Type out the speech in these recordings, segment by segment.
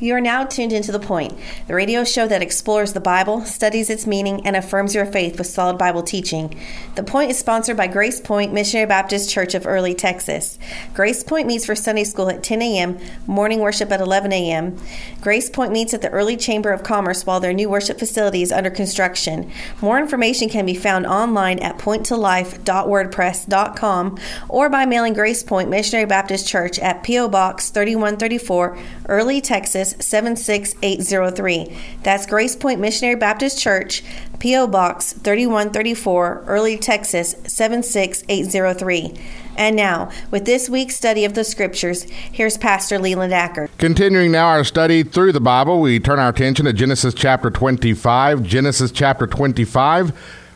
You are now tuned into The Point, the radio show that explores the Bible, studies its meaning, and affirms your faith with solid Bible teaching. The Point is sponsored by Grace Point Missionary Baptist Church of Early, Texas. Grace Point meets for Sunday school at 10 a.m., morning worship at 11 a.m. Grace Point meets at the Early Chamber of Commerce while their new worship facility is under construction. More information can be found online at pointtolife.wordpress.com or by mailing Grace Point Missionary Baptist Church at P.O. Box 3134, Early, Texas 76803. That's Grace Point Missionary Baptist Church, P.O. Box 3134, Early, Texas 76803. And now, with this week's study of the Scriptures, here's Pastor Leland Acker. Continuing now our study through the Bible, we turn our attention to Genesis chapter 25. Genesis chapter 25.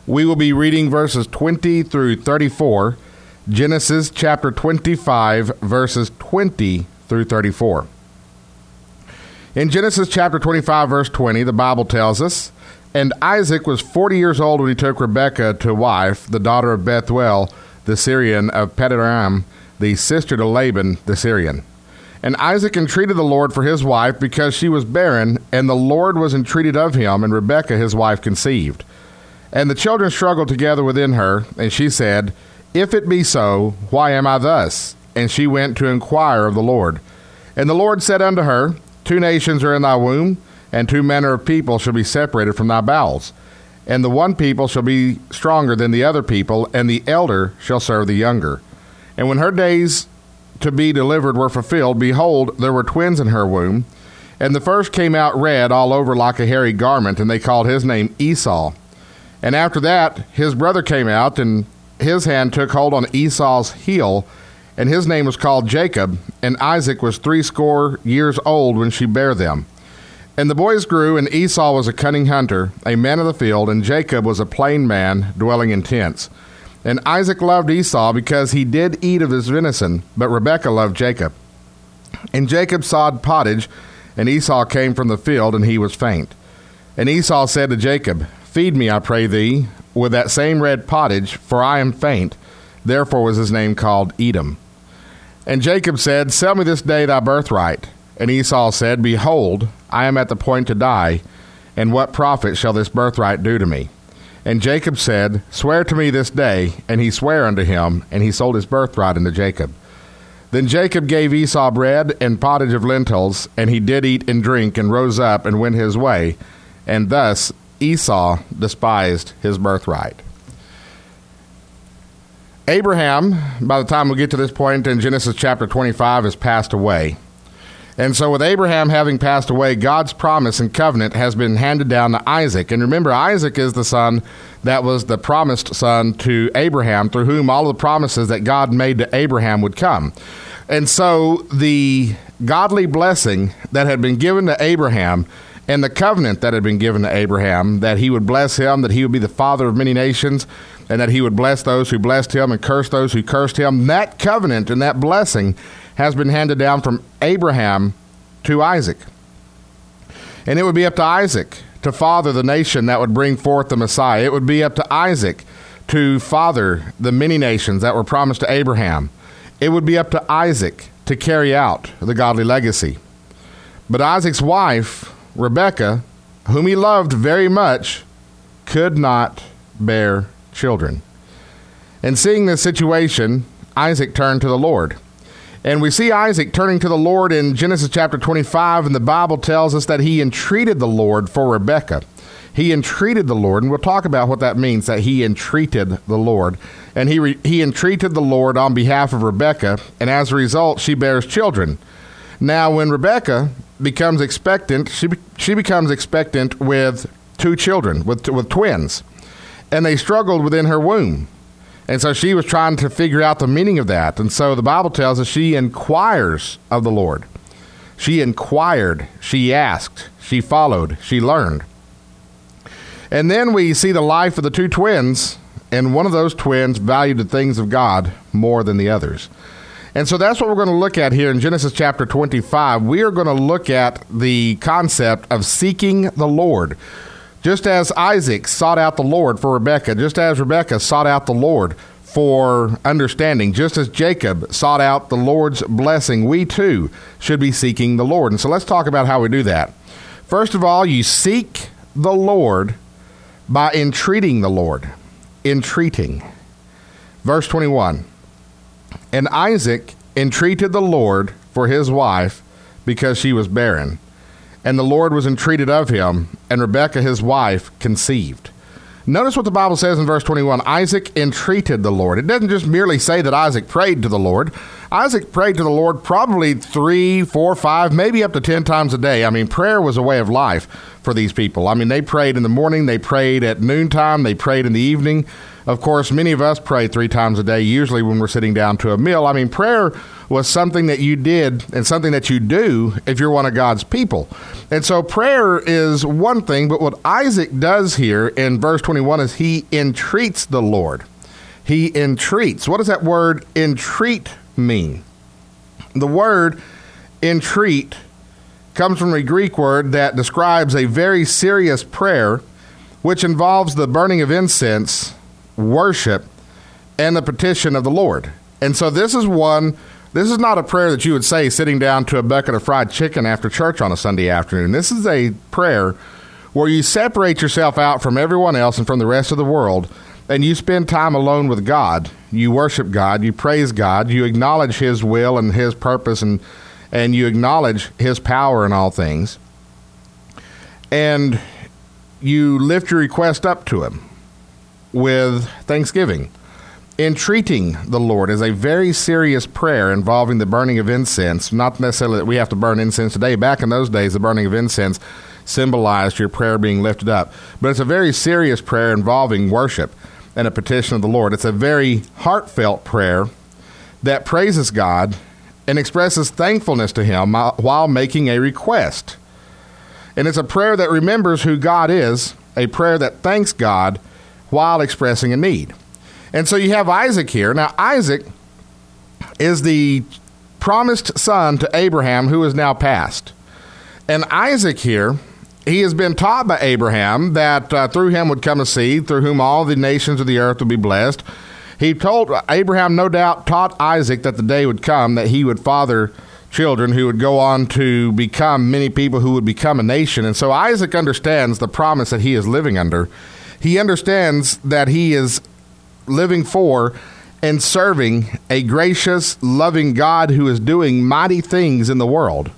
We will be reading verses 20 through 34. Genesis chapter 25, verses 20 through 34. In Genesis chapter 25, verse 20, the Bible tells us, And Isaac was 40 years old when he took Rebekah to wife, the daughter of Bethuel, the Syrian of Padanaram, the sister to Laban, the Syrian. And Isaac entreated the Lord for his wife because she was barren, and the Lord was entreated of him, and Rebekah his wife conceived. And the children struggled together within her, and she said, If it be so, why am I thus? And she went to inquire of the Lord. And the Lord said unto her, Two nations are in thy womb, and two manner of people shall be separated from thy bowels. And the one people shall be stronger than the other people, and the elder shall serve the younger. And when her days to be delivered were fulfilled, behold, there were twins in her womb. And the first came out red all over like a hairy garment, and they called his name Esau. And after that, his brother came out, and his hand took hold on Esau's heel, and his name was called Jacob, and Isaac was threescore years old when she bare them. And the boys grew, and Esau was a cunning hunter, a man of the field, and Jacob was a plain man, dwelling in tents. And Isaac loved Esau because he did eat of his venison, but Rebekah loved Jacob. And Jacob sawed pottage, and Esau came from the field, and he was faint. And Esau said to Jacob, Feed me, I pray thee, with that same red pottage, for I am faint. Therefore was his name called Edom. And Jacob said, Sell me this day thy birthright. And Esau said, Behold, I am at the point to die, and what profit shall this birthright do to me? And Jacob said, Swear to me this day. And he sware unto him, and he sold his birthright unto Jacob. Then Jacob gave Esau bread and pottage of lentils, and he did eat and drink, and rose up and went his way. And thus Esau despised his birthright. Abraham, by the time we get to this point in Genesis chapter 25, has passed away. And so, with Abraham having passed away, God's promise and covenant has been handed down to Isaac. And remember, Isaac is the son that was the promised son to Abraham, through whom all the promises that God made to Abraham would come. And so, the godly blessing that had been given to Abraham and the covenant that had been given to Abraham that he would bless him, that he would be the father of many nations, and that he would bless those who blessed him and curse those who cursed him. That covenant and that blessing has been handed down from Abraham to Isaac. And it would be up to Isaac to father the nation that would bring forth the Messiah. It would be up to Isaac to father the many nations that were promised to Abraham. It would be up to Isaac to carry out the godly legacy. But Isaac's wife, Rebekah, whom he loved very much, could not bear children. And seeing this situation, Isaac turned to the Lord. And we see Isaac turning to the Lord in Genesis chapter 25, and the Bible tells us that he entreated the Lord for Rebekah. He entreated the Lord, and we'll talk about what that means that he entreated the Lord. And he, re- he entreated the Lord on behalf of Rebekah, and as a result, she bears children. Now, when Rebekah becomes expectant, she, be- she becomes expectant with two children, with, with twins and they struggled within her womb. And so she was trying to figure out the meaning of that. And so the Bible tells us she inquires of the Lord. She inquired, she asked, she followed, she learned. And then we see the life of the two twins, and one of those twins valued the things of God more than the others. And so that's what we're going to look at here in Genesis chapter 25. We are going to look at the concept of seeking the Lord. Just as Isaac sought out the Lord for Rebekah, just as Rebekah sought out the Lord for understanding. Just as Jacob sought out the Lord's blessing, we too should be seeking the Lord. And so let's talk about how we do that. First of all, you seek the Lord by entreating the Lord. Entreating. Verse 21 And Isaac entreated the Lord for his wife because she was barren. And the Lord was entreated of him, and Rebekah his wife conceived. Notice what the Bible says in verse 21 Isaac entreated the Lord. It doesn't just merely say that Isaac prayed to the Lord. Isaac prayed to the Lord probably three, four, five, maybe up to 10 times a day. I mean, prayer was a way of life for these people. I mean, they prayed in the morning, they prayed at noontime, they prayed in the evening. Of course, many of us pray three times a day, usually when we're sitting down to a meal. I mean, prayer was something that you did and something that you do if you're one of God's people. And so prayer is one thing, but what Isaac does here in verse 21 is he entreats the Lord. He entreats. What does that word entreat mean? The word entreat comes from a Greek word that describes a very serious prayer which involves the burning of incense worship, and the petition of the Lord. And so this is one, this is not a prayer that you would say sitting down to a bucket of fried chicken after church on a Sunday afternoon. This is a prayer where you separate yourself out from everyone else and from the rest of the world and you spend time alone with God. You worship God, you praise God, you acknowledge His will and His purpose, and, and you acknowledge His power in all things. And you lift your request up to Him with thanksgiving. Entreating the Lord is a very serious prayer involving the burning of incense. Not necessarily that we have to burn incense today. Back in those days, the burning of incense symbolized your prayer being lifted up. But it's a very serious prayer involving worship and a petition of the Lord. It's a very heartfelt prayer that praises God and expresses thankfulness to Him while making a request. And it's a prayer that remembers who God is, a prayer that thanks God while expressing a need. And so you have Isaac here. Now, Isaac is the promised son to Abraham who is now passed. And Isaac here, he has been taught by Abraham that uh, through him would come a seed through whom all the nations of the earth would be blessed. He told Abraham, no doubt, taught Isaac that the day would come that he would father children who would go on to become many people who would become a nation. And so Isaac understands the promise that he is living under. He understands that he is living for and serving a gracious, loving God who is doing mighty things in the world.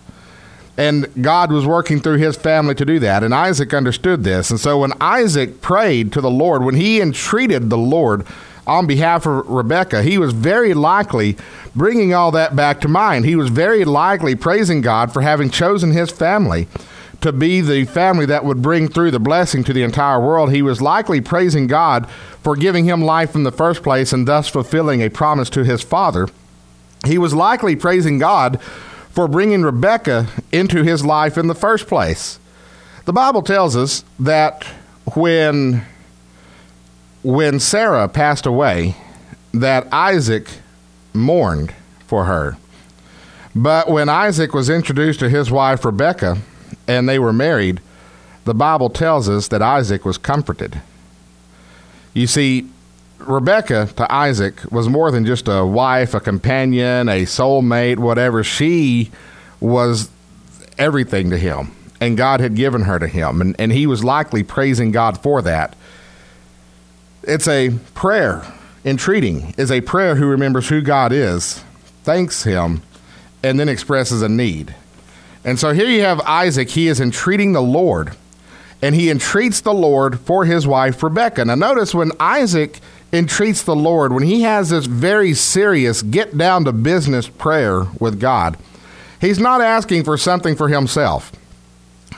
And God was working through his family to do that. And Isaac understood this. And so when Isaac prayed to the Lord, when he entreated the Lord on behalf of Rebekah, he was very likely bringing all that back to mind. He was very likely praising God for having chosen his family to be the family that would bring through the blessing to the entire world, he was likely praising God for giving him life in the first place and thus fulfilling a promise to his father. He was likely praising God for bringing Rebekah into his life in the first place. The Bible tells us that when when Sarah passed away, that Isaac mourned for her. But when Isaac was introduced to his wife Rebekah, and they were married, the Bible tells us that Isaac was comforted. You see, Rebekah to Isaac was more than just a wife, a companion, a soulmate, whatever. She was everything to him, and God had given her to him, and, and he was likely praising God for that. It's a prayer. Entreating is a prayer who remembers who God is, thanks him, and then expresses a need. And so here you have Isaac. He is entreating the Lord, and he entreats the Lord for his wife Rebekah. Now, notice when Isaac entreats the Lord, when he has this very serious get down to business prayer with God, he's not asking for something for himself.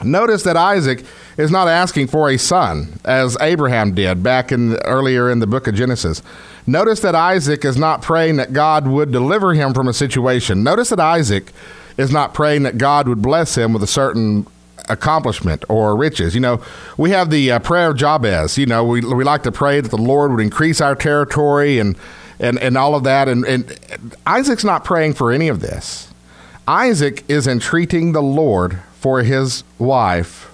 Notice that Isaac is not asking for a son as Abraham did back in earlier in the book of Genesis. Notice that Isaac is not praying that God would deliver him from a situation. Notice that Isaac is not praying that God would bless him with a certain accomplishment or riches. You know, we have the uh, prayer of Jabez. You know, we, we like to pray that the Lord would increase our territory and, and, and all of that. And, and Isaac's not praying for any of this. Isaac is entreating the Lord for his wife,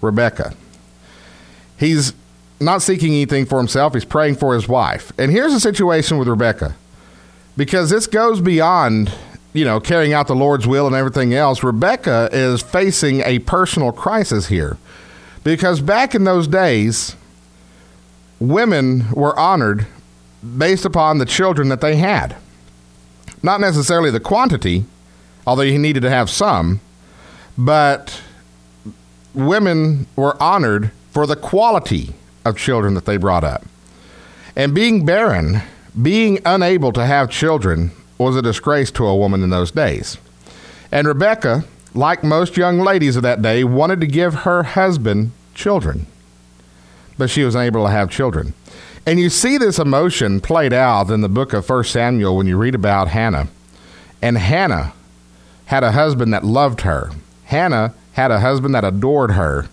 Rebekah. He's not seeking anything for himself, he's praying for his wife. And here's the situation with Rebekah. Because this goes beyond, you know, carrying out the Lord's will and everything else. Rebekah is facing a personal crisis here. Because back in those days, women were honored based upon the children that they had. Not necessarily the quantity, although you needed to have some, but women were honored for the quality of children that they brought up. And being barren, being unable to have children, was a disgrace to a woman in those days. And Rebekah, like most young ladies of that day, wanted to give her husband children, but she was unable to have children. And you see this emotion played out in the book of 1 Samuel when you read about Hannah. And Hannah had a husband that loved her. Hannah had a husband that adored her,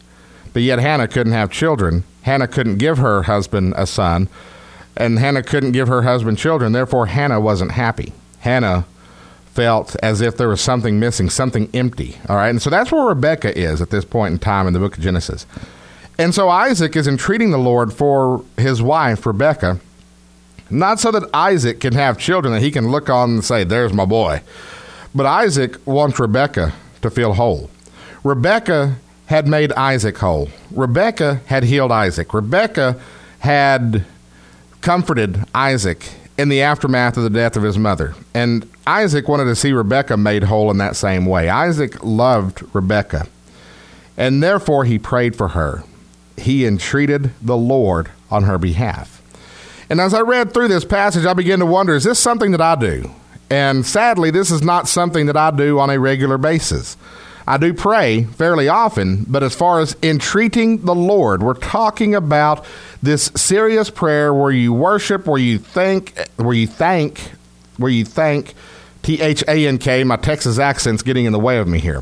but yet Hannah couldn't have children. Hannah couldn't give her husband a son, and Hannah couldn't give her husband children. Therefore, Hannah wasn't happy. Hannah felt as if there was something missing, something empty. All right, and so that's where Rebekah is at this point in time in the book of Genesis. And so Isaac is entreating the Lord for his wife, Rebekah, not so that Isaac can have children that he can look on and say, There's my boy. But Isaac wants Rebekah to feel whole. Rebekah had made Isaac whole. Rebekah had healed Isaac. Rebekah had comforted Isaac in the aftermath of the death of his mother. And Isaac wanted to see Rebekah made whole in that same way. Isaac loved Rebekah. And therefore he prayed for her he entreated the Lord on her behalf. And as I read through this passage, I began to wonder is this something that I do? And sadly, this is not something that I do on a regular basis. I do pray fairly often, but as far as entreating the Lord, we're talking about this serious prayer where you worship, where you think, where you thank, where you thank, T H A N K, my Texas accent's getting in the way of me here.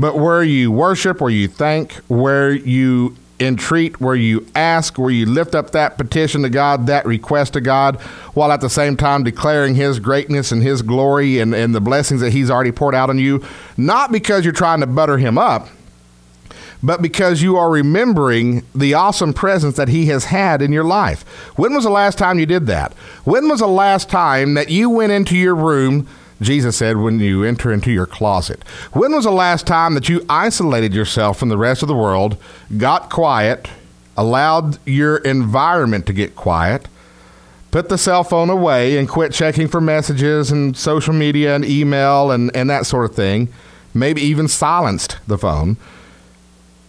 But where you worship, where you thank, where you entreat, where you ask, where you lift up that petition to God, that request to God, while at the same time declaring His greatness and His glory and, and the blessings that He's already poured out on you, not because you're trying to butter Him up, but because you are remembering the awesome presence that He has had in your life. When was the last time you did that? When was the last time that you went into your room? Jesus said, when you enter into your closet. When was the last time that you isolated yourself from the rest of the world, got quiet, allowed your environment to get quiet, put the cell phone away, and quit checking for messages and social media and email and, and that sort of thing? Maybe even silenced the phone,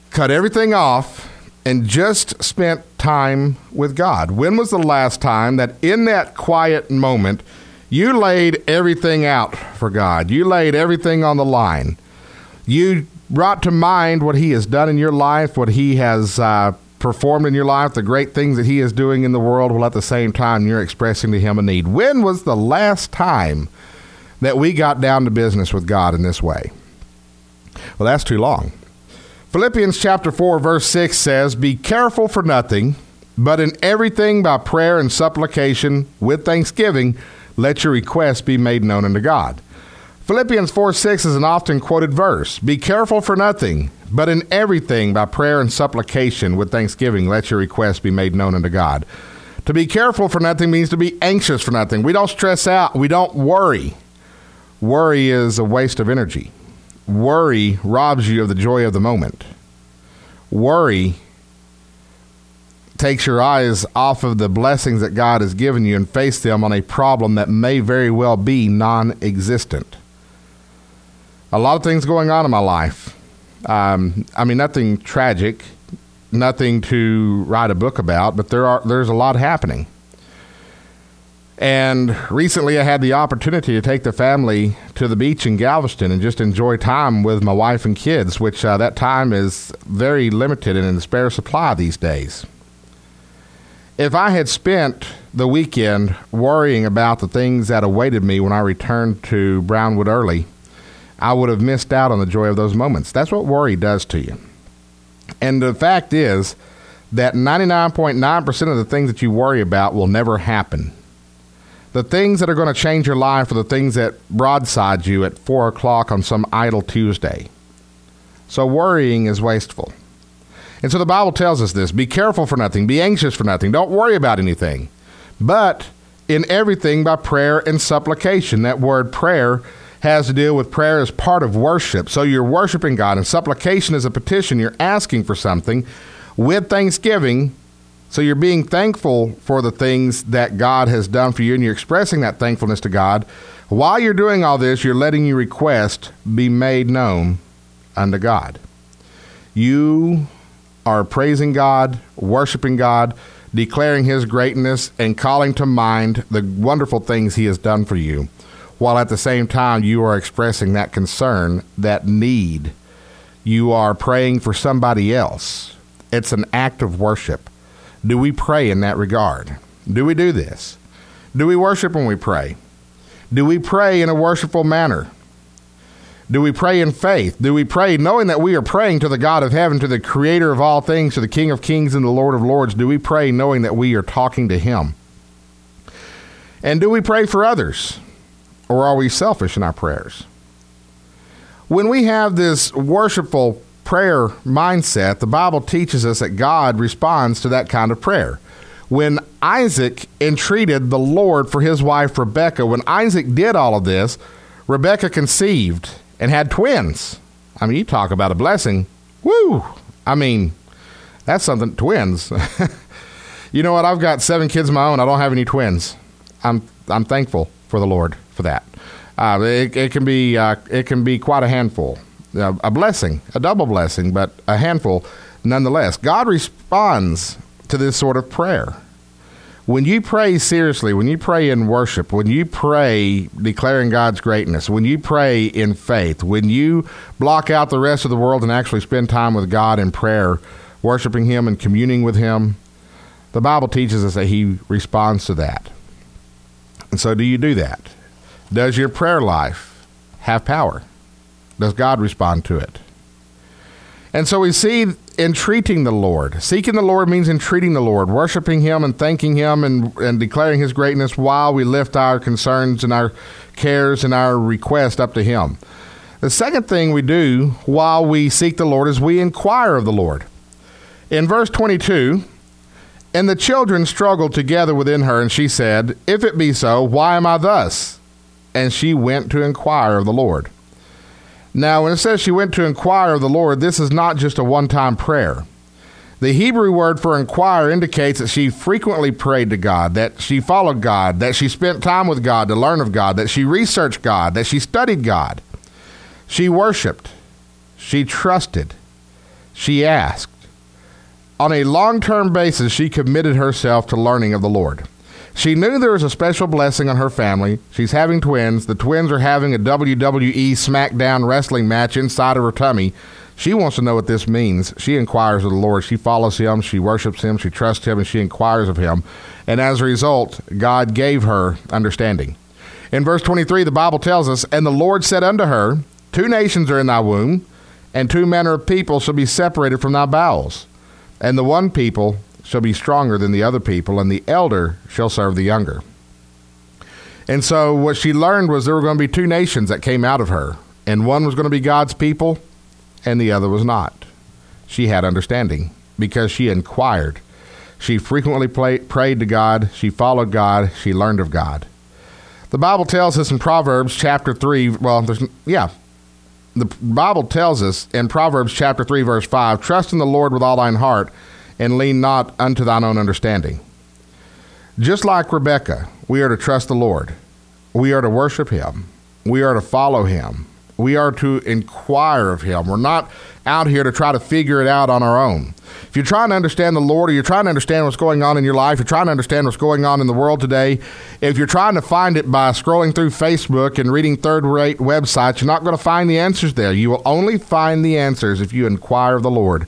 cut everything off, and just spent time with God. When was the last time that in that quiet moment, you laid everything out for God. You laid everything on the line. You brought to mind what He has done in your life, what He has uh, performed in your life, the great things that He is doing in the world, while at the same time you're expressing to Him a need. When was the last time that we got down to business with God in this way? Well, that's too long. Philippians chapter 4, verse 6 says, Be careful for nothing, but in everything by prayer and supplication with thanksgiving let your requests be made known unto God. Philippians 4 6 is an often quoted verse. Be careful for nothing, but in everything by prayer and supplication with thanksgiving, let your requests be made known unto God. To be careful for nothing means to be anxious for nothing. We don't stress out, we don't worry. Worry is a waste of energy. Worry robs you of the joy of the moment. Worry takes your eyes off of the blessings that God has given you and face them on a problem that may very well be non existent. A lot of things going on in my life. Um, I mean, nothing tragic, nothing to write a book about, but there are there's a lot happening. And recently, I had the opportunity to take the family to the beach in Galveston and just enjoy time with my wife and kids, which uh, that time is very limited and in spare supply these days if I had spent the weekend worrying about the things that awaited me when I returned to Brownwood early, I would have missed out on the joy of those moments. That's what worry does to you. And the fact is that 99.9% of the things that you worry about will never happen. The things that are going to change your life are the things that broadside you at 4 o'clock on some idle Tuesday. So worrying is wasteful. And so the Bible tells us this be careful for nothing, be anxious for nothing, don't worry about anything. But in everything by prayer and supplication. That word prayer has to deal with prayer as part of worship. So you're worshiping God, and supplication is a petition. You're asking for something with thanksgiving. So you're being thankful for the things that God has done for you, and you're expressing that thankfulness to God. While you're doing all this, you're letting your request be made known unto God. You are praising God, worshiping God, declaring His greatness, and calling to mind the wonderful things He has done for you, while at the same time you are expressing that concern, that need. You are praying for somebody else. It's an act of worship. Do we pray in that regard? Do we do this? Do we worship when we pray? Do we pray in a worshipful manner? Do we pray in faith? Do we pray knowing that we are praying to the God of heaven, to the creator of all things, to the King of kings and the Lord of lords? Do we pray knowing that we are talking to him? And do we pray for others? Or are we selfish in our prayers? When we have this worshipful prayer mindset, the Bible teaches us that God responds to that kind of prayer. When Isaac entreated the Lord for his wife Rebekah, when Isaac did all of this, Rebekah conceived and had twins. I mean, you talk about a blessing. Woo! I mean, that's something. Twins. you know what? I've got seven kids of my own. I don't have any twins. I'm I'm thankful for the Lord for that. Uh, it, it, can be uh, it can be quite a handful, uh, a blessing, a double blessing, but a handful nonetheless. God responds to this sort of prayer when you pray seriously, when you pray in worship, when you pray declaring God's greatness, when you pray in faith, when you block out the rest of the world and actually spend time with God in prayer, worshiping Him and communing with Him, the Bible teaches us that He responds to that. And so, do you do that? Does your prayer life have power? Does God respond to it? And so we see entreating the Lord. Seeking the Lord means entreating the Lord, worshiping Him and thanking Him and, and declaring His greatness while we lift our concerns and our cares and our requests up to Him. The second thing we do while we seek the Lord is we inquire of the Lord. In verse 22, and the children struggled together within her, and she said, If it be so, why am I thus? And she went to inquire of the Lord. Now, when it says she went to inquire of the Lord, this is not just a one time prayer. The Hebrew word for inquire indicates that she frequently prayed to God, that she followed God, that she spent time with God to learn of God, that she researched God, that she studied God. She worshiped. She trusted. She asked. On a long term basis, she committed herself to learning of the Lord. She knew there was a special blessing on her family. She's having twins. The twins are having a WWE SmackDown wrestling match inside of her tummy. She wants to know what this means. She inquires of the Lord. She follows him. She worships him. She trusts him, and she inquires of him. And as a result, God gave her understanding. In verse 23, the Bible tells us, And the Lord said unto her, Two nations are in thy womb, and two manner of people shall be separated from thy bowels. And the one people shall be stronger than the other people, and the elder shall serve the younger. And so, what she learned was there were going to be two nations that came out of her, and one was going to be God's people, and the other was not. She had understanding because she inquired. She frequently play, prayed to God, she followed God, she learned of God. The Bible tells us in Proverbs chapter 3, well, there's, yeah, the Bible tells us in Proverbs chapter 3, verse 5 Trust in the Lord with all thine heart and lean not unto thine own understanding. Just like Rebekah, we are to trust the Lord. We are to worship Him. We are to follow Him. We are to inquire of Him. We're not out here to try to figure it out on our own. If you're trying to understand the Lord or you're trying to understand what's going on in your life, you're trying to understand what's going on in the world today, if you're trying to find it by scrolling through Facebook and reading third rate websites, you're not going to find the answers there. You will only find the answers if you inquire of the Lord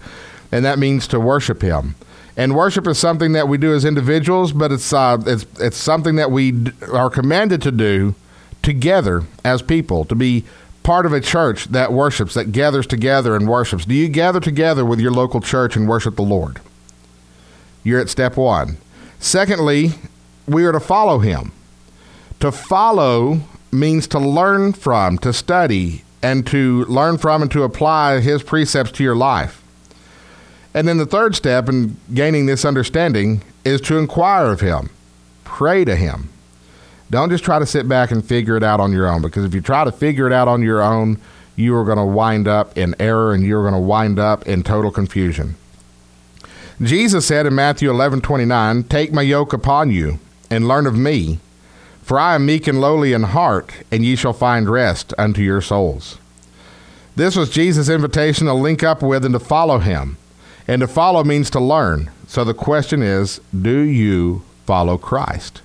and that means to worship Him. And worship is something that we do as individuals, but it's uh, it's it's something that we d- are commanded to do together as people to be part of a church that worships, that gathers together and worships. Do you gather together with your local church and worship the Lord? You're at step one. Secondly, we are to follow Him. To follow means to learn from, to study, and to learn from and to apply His precepts to your life. And then the third step in gaining this understanding is to inquire of Him, pray to Him. Don't just try to sit back and figure it out on your own, because if you try to figure it out on your own, you are going to wind up in error and you're going to wind up in total confusion. Jesus said in Matthew 11 29, Take my yoke upon you and learn of me, for I am meek and lowly in heart, and ye shall find rest unto your souls. This was Jesus' invitation to link up with and to follow him. And to follow means to learn. So the question is do you follow Christ?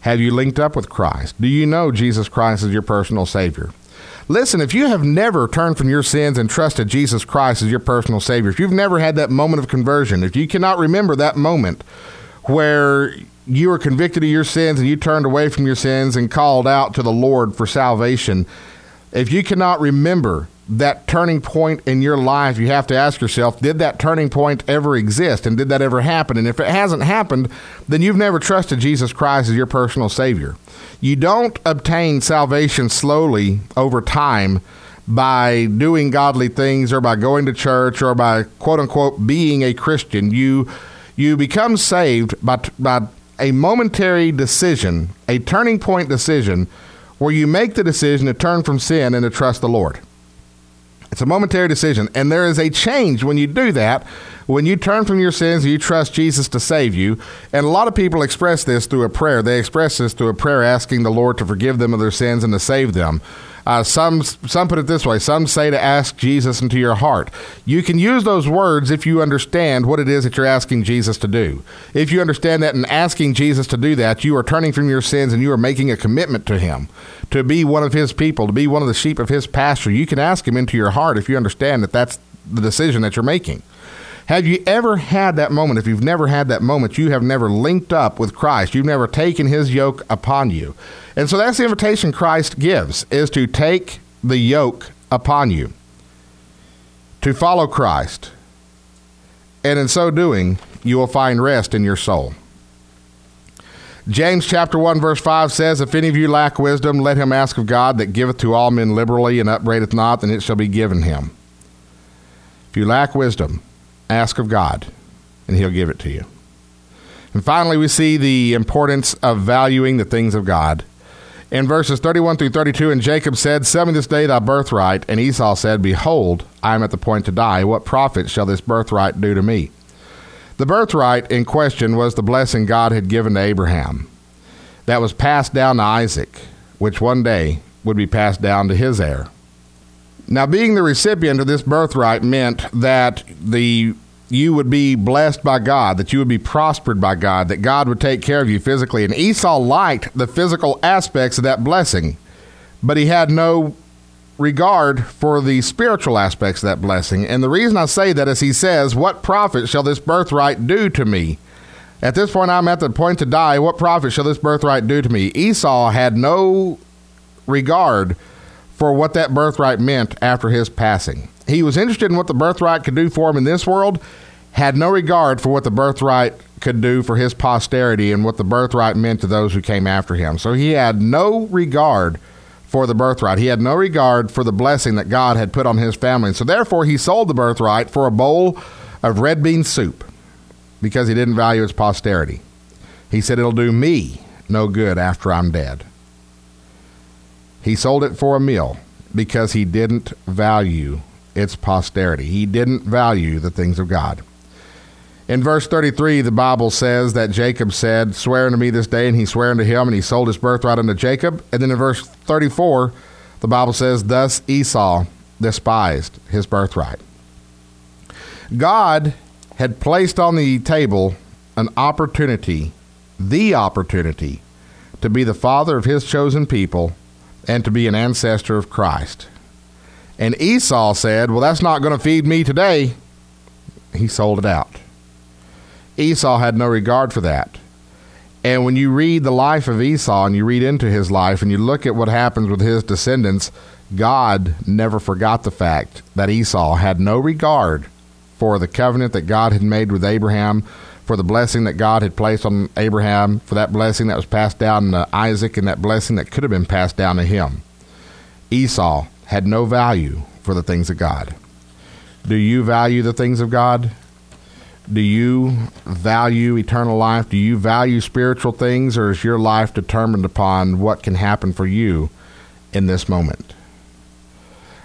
Have you linked up with Christ? Do you know Jesus Christ as your personal Savior? Listen, if you have never turned from your sins and trusted Jesus Christ as your personal Savior, if you've never had that moment of conversion, if you cannot remember that moment where you were convicted of your sins and you turned away from your sins and called out to the Lord for salvation, if you cannot remember that turning point in your life, you have to ask yourself, did that turning point ever exist? And did that ever happen? And if it hasn't happened, then you've never trusted Jesus Christ as your personal Savior. You don't obtain salvation slowly over time by doing godly things or by going to church or by quote unquote being a Christian. You you become saved by by a momentary decision, a turning point decision where you make the decision to turn from sin and to trust the Lord. It's a momentary decision. And there is a change when you do that, when you turn from your sins you trust Jesus to save you. And a lot of people express this through a prayer. They express this through a prayer asking the Lord to forgive them of their sins and to save them. Uh, some some put it this way. Some say to ask Jesus into your heart. You can use those words if you understand what it is that you're asking Jesus to do. If you understand that in asking Jesus to do that, you are turning from your sins and you are making a commitment to Him to be one of His people, to be one of the sheep of His pasture. You can ask Him into your heart if you understand that that's the decision that you're making. Have you ever had that moment? If you've never had that moment, you have never linked up with Christ. You've never taken his yoke upon you. And so that's the invitation Christ gives is to take the yoke upon you. To follow Christ. And in so doing, you will find rest in your soul. James chapter 1 verse 5 says, If any of you lack wisdom, let him ask of God that giveth to all men liberally and upbraideth not, and it shall be given him. If you lack wisdom, ask of God, and He'll give it to you. And finally, we see the importance of valuing the things of God. In verses 31 through 32, and Jacob said, Sell me this day thy birthright. And Esau said, Behold, I am at the point to die. What profit shall this birthright do to me? The birthright in question was the blessing God had given to Abraham that was passed down to Isaac, which one day would be passed down to his heir. Now, being the recipient of this birthright meant that the you would be blessed by God, that you would be prospered by God, that God would take care of you physically. And Esau liked the physical aspects of that blessing, but he had no regard for the spiritual aspects of that blessing. And the reason I say that is he says, What profit shall this birthright do to me? At this point, I'm at the point to die. What profit shall this birthright do to me? Esau had no regard for what that birthright meant after his passing. He was interested in what the birthright could do for him in this world, had no regard for what the birthright could do for his posterity and what the birthright meant to those who came after him. So he had no regard for the birthright. He had no regard for the blessing that God had put on his family. And so therefore he sold the birthright for a bowl of red bean soup because he didn't value its posterity. He said it'll do me no good after I'm dead. He sold it for a meal because he didn't value its posterity. He didn't value the things of God. In verse 33, the Bible says that Jacob said, Swear unto me this day, and he sware unto him, and he sold his birthright unto Jacob. And then in verse 34, the Bible says, Thus Esau despised his birthright. God had placed on the table an opportunity, the opportunity, to be the father of his chosen people and to be an ancestor of Christ. And Esau said, Well, that's not going to feed me today. He sold it out. Esau had no regard for that. And when you read the life of Esau and you read into his life and you look at what happens with his descendants, God never forgot the fact that Esau had no regard for the covenant that God had made with Abraham, for the blessing that God had placed on Abraham, for that blessing that was passed down to Isaac, and that blessing that could have been passed down to him. Esau had no value for the things of God. Do you value the things of God? Do you value eternal life? Do you value spiritual things, or is your life determined upon what can happen for you in this moment?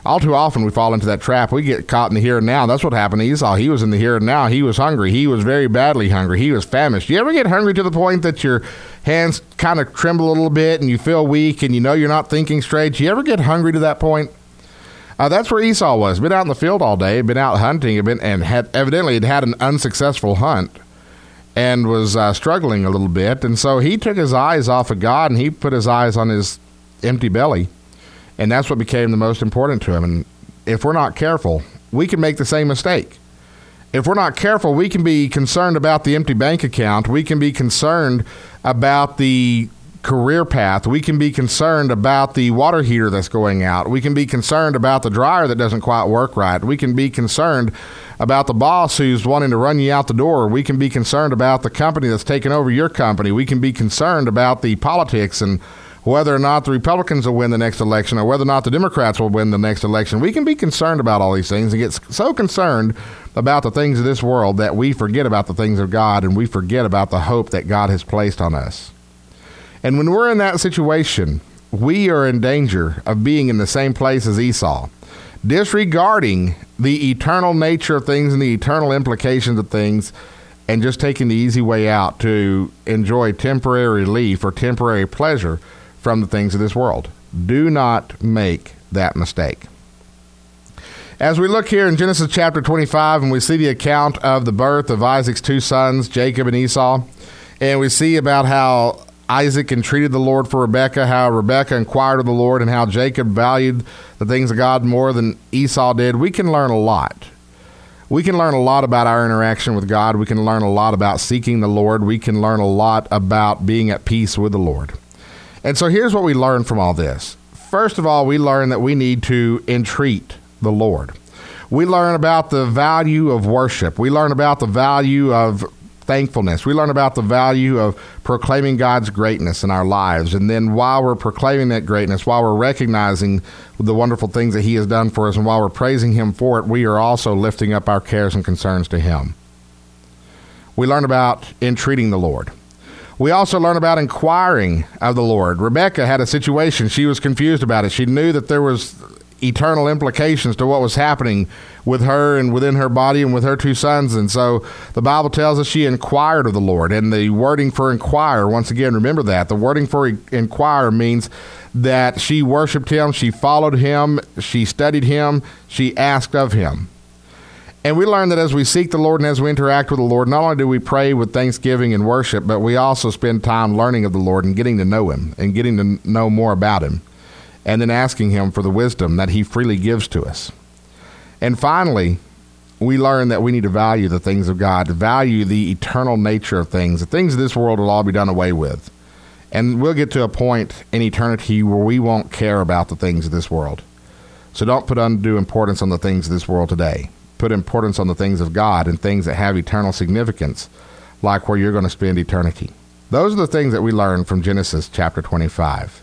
All too often, we fall into that trap. We get caught in the here and now. That's what happened to Esau. He was in the here and now. He was hungry. He was very badly hungry. He was famished. Do you ever get hungry to the point that your hands kind of tremble a little bit and you feel weak and you know you're not thinking straight? Do you ever get hungry to that point? Uh, that's where Esau was. Been out in the field all day, been out hunting, been, and had evidently had had an unsuccessful hunt, and was uh, struggling a little bit. And so he took his eyes off of God and he put his eyes on his empty belly, and that's what became the most important to him. And if we're not careful, we can make the same mistake. If we're not careful, we can be concerned about the empty bank account. We can be concerned about the career path. We can be concerned about the water heater that's going out. We can be concerned about the dryer that doesn't quite work right. We can be concerned about the boss who's wanting to run you out the door. We can be concerned about the company that's taken over your company. We can be concerned about the politics and whether or not the Republicans will win the next election or whether or not the Democrats will win the next election. We can be concerned about all these things and get so concerned about the things of this world that we forget about the things of God and we forget about the hope that God has placed on us. And when we're in that situation, we are in danger of being in the same place as Esau, disregarding the eternal nature of things and the eternal implications of things, and just taking the easy way out to enjoy temporary relief or temporary pleasure from the things of this world. Do not make that mistake. As we look here in Genesis chapter 25 and we see the account of the birth of Isaac's two sons, Jacob and Esau, and we see about how Isaac entreated the Lord for Rebekah, how Rebekah inquired of the Lord, and how Jacob valued the things of God more than Esau did, we can learn a lot. We can learn a lot about our interaction with God. We can learn a lot about seeking the Lord. We can learn a lot about being at peace with the Lord. And so here's what we learn from all this. First of all, we learn that we need to entreat the Lord. We learn about the value of worship. We learn about the value of thankfulness. We learn about the value of proclaiming God's greatness in our lives. And then while we're proclaiming that greatness, while we're recognizing the wonderful things that He has done for us, and while we're praising Him for it, we are also lifting up our cares and concerns to Him. We learn about entreating the Lord. We also learn about inquiring of the Lord. Rebekah had a situation. She was confused about it. She knew that there was eternal implications to what was happening with her and within her body and with her two sons. And so the Bible tells us she inquired of the Lord. And the wording for inquire, once again, remember that. The wording for inquire means that she worshiped him, she followed him, she studied him, she asked of him. And we learn that as we seek the Lord and as we interact with the Lord, not only do we pray with thanksgiving and worship, but we also spend time learning of the Lord and getting to know Him and getting to know more about Him and then asking Him for the wisdom that He freely gives to us. And finally, we learn that we need to value the things of God, to value the eternal nature of things. The things of this world will all be done away with. And we'll get to a point in eternity where we won't care about the things of this world. So don't put undue importance on the things of this world today. Put importance on the things of God and things that have eternal significance, like where you're going to spend eternity. Those are the things that we learn from Genesis chapter 25.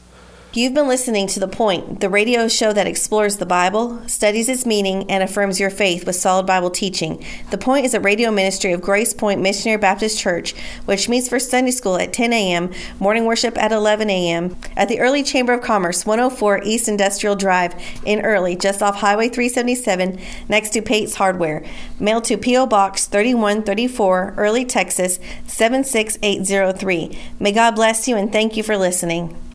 You've been listening to The Point, the radio show that explores the Bible, studies its meaning, and affirms your faith with solid Bible teaching. The Point is a radio ministry of Grace Point Missionary Baptist Church, which meets for Sunday school at 10 a.m., morning worship at 11 a.m., at the Early Chamber of Commerce, 104 East Industrial Drive in Early, just off Highway 377, next to Pate's Hardware. Mail to P.O. Box 3134, Early, Texas 76803. May God bless you and thank you for listening.